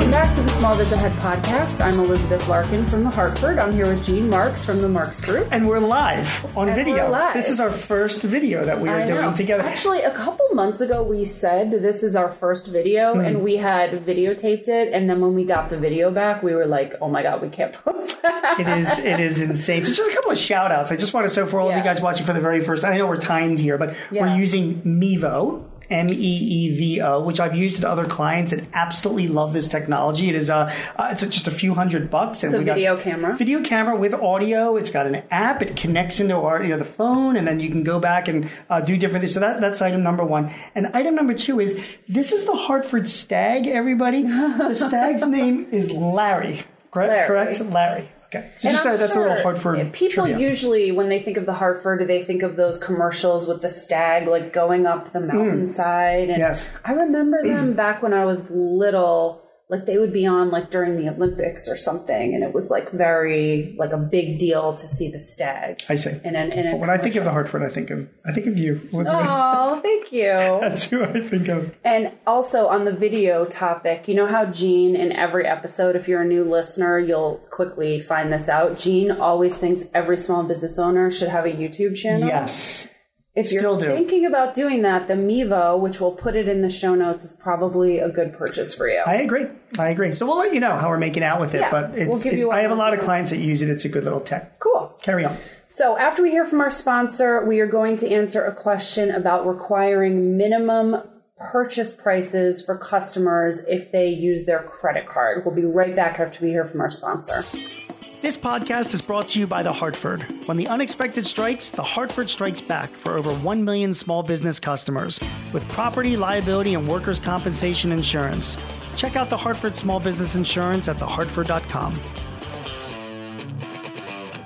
Welcome back to the Small Biz Ahead podcast. I'm Elizabeth Larkin from The Hartford. I'm here with Gene Marks from the Marks Group. And we're live on And video. we're live. This is our first video that we are I doing know. together. Actually, a couple months ago, we said this is our first video, Hmm. and we had videotaped it. And then when we got the video back, we were like, "Oh my god, we can't post that." it is it is insane. So just a couple of shout outs. I just want to say for all of you guys watching for the very first I know we're timed here, but Yeah. we're using Mevo. M E E V O, which I've used at other clients and absolutely love this technology. It is uh, uh it's just a few hundred bucks. And It's a we got video camera. Video camera with audio. It's got an app. It connects into our you know the phone, and then you can go back and uh, do different things. So that that's item number one. And item number two is this is the Hartford Stag. Everybody, the stag's name is Larry. Correct? Larry. Correct. Larry. Okay. So And just I'm so that's a little sure Hartford. People trivia. usually, when they think of the Hartford, do they think of those commercials with the stag like going up the mountainside. And Hmm. Yes. I remember them back when I was little. Like they would be on like during the Olympics or something, and it was like very like a big deal to see the stag. I see. In an, in a When I think of the Hartford, I think of I think of you. Oh, thank you. That's who I think of. And also on the video topic, you know how Gene in every episode, if you're a new listener, you'll quickly find this out. Gene always thinks every small business owner should have a YouTube channel. Yes. If you're do. thinking about doing that, the Mevo, which we'll put it in the show notes, is probably a good purchase for you. I agree. I agree. So we'll let you know how we're making out with it. Yeah, but it's, we'll give it- you I have a lot of clients that use it. It's a good little tech. cool. Carry on. So, after we hear from our sponsor, we are going to answer a question about requiring minimum purchase prices for customers if they use their credit card. We'll be right back after we hear from our sponsor. This podcast is brought to you by The Hartford. When the unexpected strikes, The Hartford strikes back for over 1 million small business customers with property, liability, and workers' compensation insurance. Check out The Hartford Small Business Insurance at thehartford.com.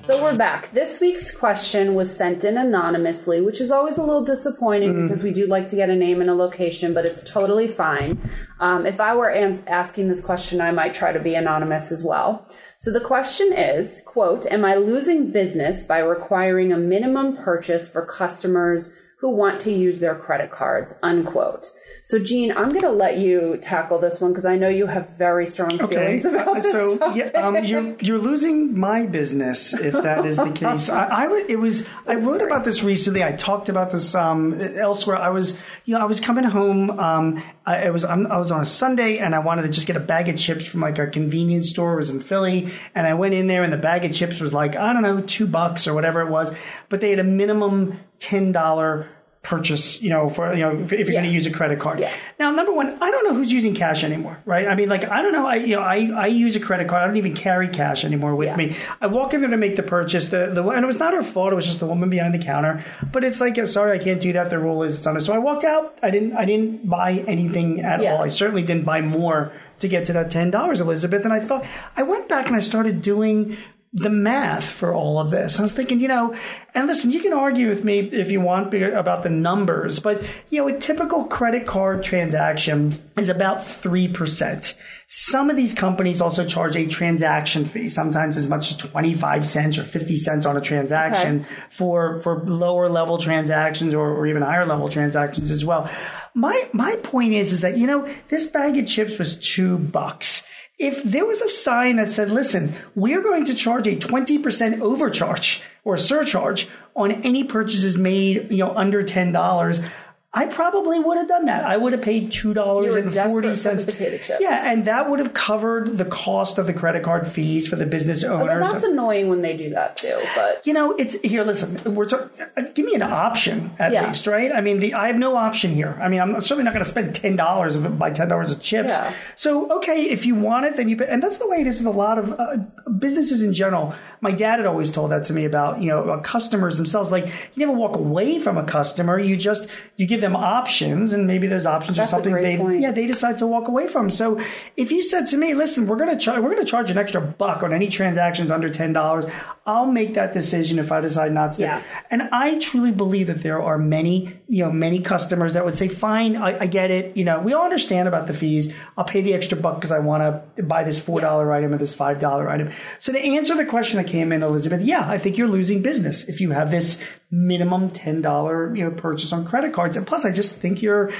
So we're back. This week's question was sent in anonymously, which is always a little disappointing because we do like to get a name and a location, but it's totally fine. Um, if I were an- asking this question, I might try to be anonymous as well. So the question is, quote, am I losing business by requiring a minimum purchase for customers who want to use their credit cards, unquote. So Gene, I'm going to let you tackle this one because I know you have very strong feelings about Uh, this so topic. yeah, um, you're you're losing my business if that is the case. I, I it was I wrote about this recently. I talked about this um, elsewhere. I was you know I was coming home. Um, I, it was I'm, I was on a Sunday and I wanted to just get a bag of chips from like a convenience store. It was in Philly, and I went in there and the bag of chips was like I don't know two bucks or whatever it was, but they had a minimum ten dollar purchase, you know, for you know, if, you're going to use a credit card. Yeah. Now, number one, I don't know who's using cash anymore, right? I mean, like, I don't know. I you know, I, I use a credit card. I don't even carry cash anymore with Yeah. me. I walk in there to make the purchase. The the and it was not her fault. It was just the woman behind the counter. But it's like, uh, sorry, I can't do that. The rule is it's on. So I walked out. I didn't I didn't buy anything at Yeah. all. I certainly didn't buy more to get to that ten dollars, Elizabeth. And I thought I went back and I started doing the math for all of this. I was thinking, you know, and listen, you can argue with me if you want about the numbers, but you know, a typical credit card transaction is about 3%. Some of these companies also charge a transaction fee, sometimes as much as 25 cents or 50 cents on a transaction for, for lower level transactions or, or even higher level transactions as well. My, my point is, is that, you know, this bag of chips was two bucks if there was a sign that said, listen, we're going to charge a 20% overcharge or surcharge on any purchases made, you know, under $10, I probably would have done that. I would have paid two dollars and forty for cents. potato chips. Yeah, and that would have covered the cost of the credit card fees for the business Although owners. that's annoying when they do that too, but you know, it's here. Listen, we're talk, give me an option at Yeah. least, right? I mean, the I have no option here. I mean, I'm certainly not going to spend ten dollars buy ten dollars of chips. Yeah. So, okay, if you want it, then you. And that's the way it is with a lot of uh, businesses in general. My dad had always told that to me about you know about customers themselves. Like you never walk away from a customer. You just you give them options, and maybe those options That's are something they point. yeah they decide to walk away from. So if you said to me, "Listen, we're gonna char- we're gonna charge an extra buck on any transactions under ten dollars," I'll make that decision if I decide not to. Yeah. And I truly believe that there are many you know many customers that would say, "Fine, I, I get it. You know, we all understand about the fees. I'll pay the extra buck because I want to buy this four dollar item or this five dollar item." So to answer the question that came in, Elizabeth, yeah, I think you're losing business if you have this minimum ten dollar you know purchase on credit cards. And plus, I just think you're.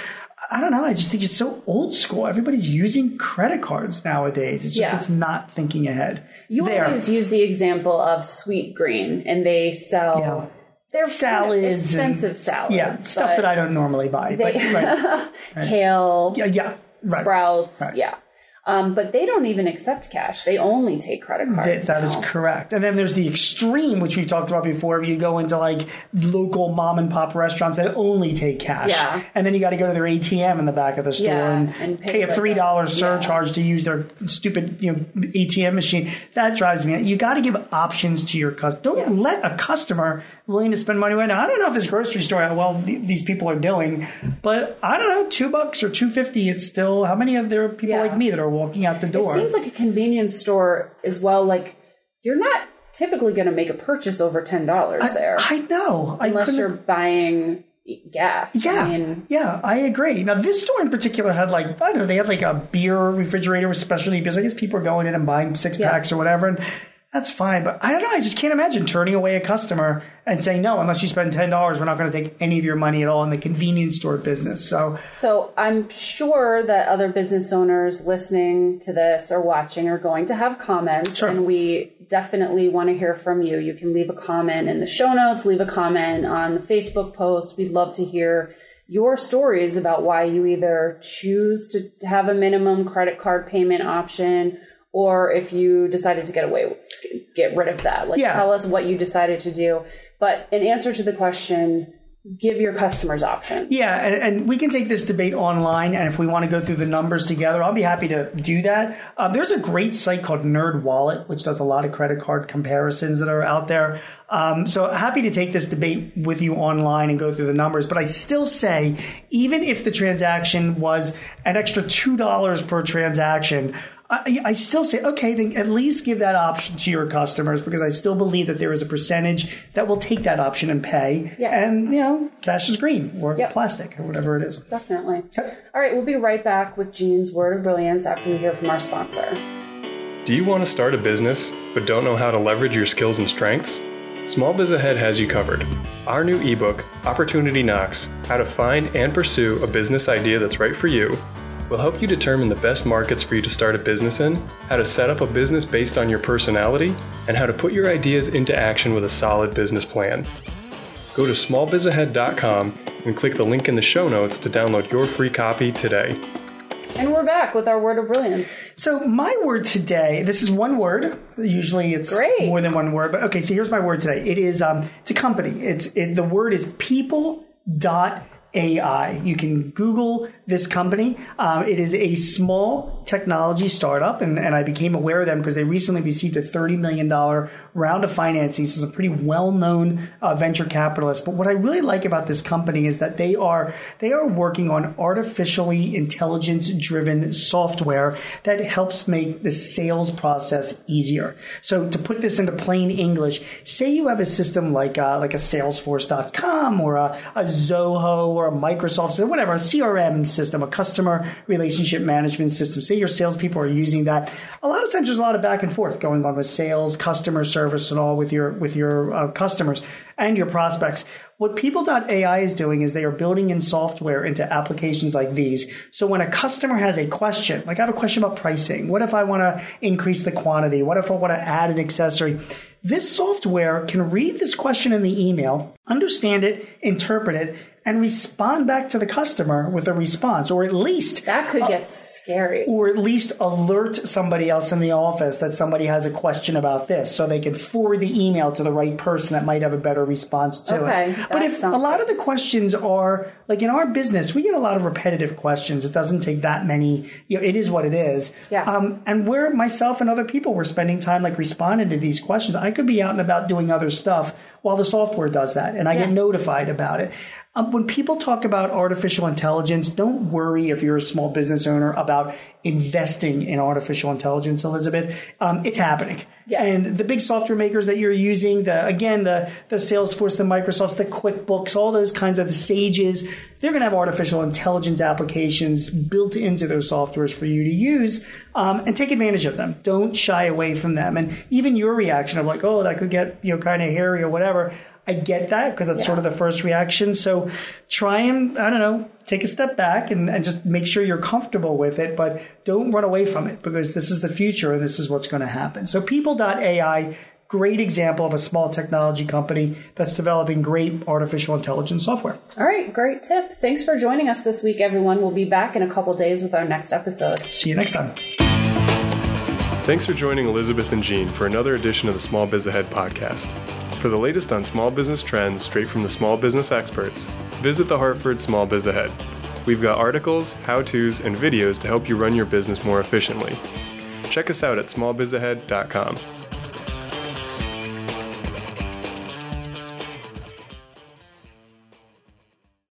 I don't know. I just think it's so old school. Everybody's using credit cards nowadays. It's just Yeah. it's not thinking ahead. You there. always use the example of Sweetgreen, and they sell Yeah. they're salads, expensive salads. yeah, stuff that I don't normally buy. They, but, right. kale, yeah, yeah, right. sprouts, Right. yeah. Um, but they don't even accept cash. They only take credit That, cards. that is correct. And then there's the extreme, which we've talked about before. If you go into like local mom and pop restaurants that only take cash, Yeah. and then you got to go to their ATM in the back of the store Yeah, and, and pay a three a- dollars yeah. surcharge to use their stupid you know ATM machine. That drives me. You got to give options to your customer. Don't let a customer willing to spend money right now. I don't know if this grocery store how well th- these people are doing, but I don't know, two bucks or two fifty. It's still how many of there are people Yeah. like me that are walking out the door. It seems like a convenience store as well. Like you're not typically going to make a purchase over ten dollars there, I know. I unless couldn't- you're buying gas. Yeah, I mean, yeah, I agree. Now, this store in particular had like I don't know, they had like a beer refrigerator with specialty beers. I guess people are going in and buying six Yeah. packs or whatever, and that's fine. But I don't know. I just can't imagine turning away a customer and saying no, unless you spend ten dollars, we're not going to take any of your money at all in the convenience store business. So So I'm sure that other business owners listening to this or watching are going to have comments, Sure. and we definitely want to hear from you. You can leave a comment in the show notes, leave a comment on the Facebook post. We'd love to hear your stories about why you either choose to have a minimum credit card payment option or if you decided to get away get rid of that like Yeah. tell us what you decided to do but in answer to the question give your customers options Yeah, and, and we can take this debate online, and if we want to go through the numbers together, I'll be happy to do that. Um, there's a great site called NerdWallet, which does a lot of credit card comparisons that are out there. Um, so happy to take this debate with you online and go through the numbers. But I still say, even if the transaction was an extra two dollars per transaction. I, I still say, okay, then at least give that option to your customers because I still believe that there is a percentage that will take that option and pay. Yeah. And, you know, cash is green or Yep. plastic or whatever it is. Definitely. Okay. All right, we'll be right back with Gene's Word of Brilliance after we hear from our sponsor. Do you want to start a business but don't know how to leverage your skills and strengths? Small Biz Ahead has you covered. Our new ebook, Opportunity Knocks How to Find and Pursue a Business Idea That's Right for You, will help you determine the best markets for you to start a business in, how to set up a business based on your personality, and how to put your ideas into action with a solid business plan. Go to smallbizahead.com and click the link in the show notes to download your free copy today. And we're back with our Word of Brilliance. So my word today, this is one word. Usually it's Great. more than one word, but okay. So here's my word today. It is um, it's a company. It's it, the word is people dot AI. You can Google this company. Um, it is a small technology startup, and, and I became aware of them because they recently received a $30 million round of financing. This is a pretty well-known uh, venture capitalist. But what I really like about this company is that they are they are working on artificially intelligence-driven software that helps make the sales process easier. So to put this into plain English, say you have a system like uh, like a Salesforce.com or a, a Zoho or a Microsoft whatever, a CRM system, a customer relationship management system. Say your salespeople are using that. A lot of times there's a lot of back and forth going on with sales, customer service, and all with your with your uh, customers and your prospects. What People.ai is doing is they are building in software into applications like these. So when a customer has a question, like I have a question about pricing, what if I want to increase the quantity? What if I want to add an accessory? This software can read this question in the email, understand it, interpret it, and respond back to the customer with a response, or at least That could get scary. or at least alert somebody else in the office that somebody has a question about this so they can forward the email to the right person that might have a better response to Okay, it. But if a lot of the questions are like in our business, we get a lot of repetitive questions. It doesn't take that many, you know, it is what it is. Yeah. Um, and where myself and other people were spending time like responding to these questions, I could be out and about doing other stuff while the software does that. that and I Yeah. get notified about it. Um, when people talk about artificial intelligence, don't worry if you're a small business owner about investing in artificial intelligence, Elizabeth. Um, it's happening. Yeah. And the big software makers that you're using, the again, the the Salesforce, the Microsofts, the QuickBooks, all those kinds of the Sages, they're going to have artificial intelligence applications built into those softwares for you to use um, and take advantage of them. Don't shy away from them. And even your reaction of like, oh, that could get you know kind of hairy or whatever. I get that because that's sort of the first reaction. So try and, I don't know, take a step back and, and just make sure you're comfortable with it, but don't run away from it because this is the future and this is what's going to happen. So people.ai, great example of a small technology company that's developing great artificial intelligence software. All right, great tip. Thanks for joining us this week, everyone. We'll be back in a couple days with our next episode. See you next time. Thanks for joining Elizabeth and Gene for another edition of the Small Biz Ahead podcast. For the latest on small business trends straight from the small business experts, visit the Hartford Small Biz Ahead. We've got articles, how to's, and videos to help you run your business more efficiently. Check us out at smallbizahead.com.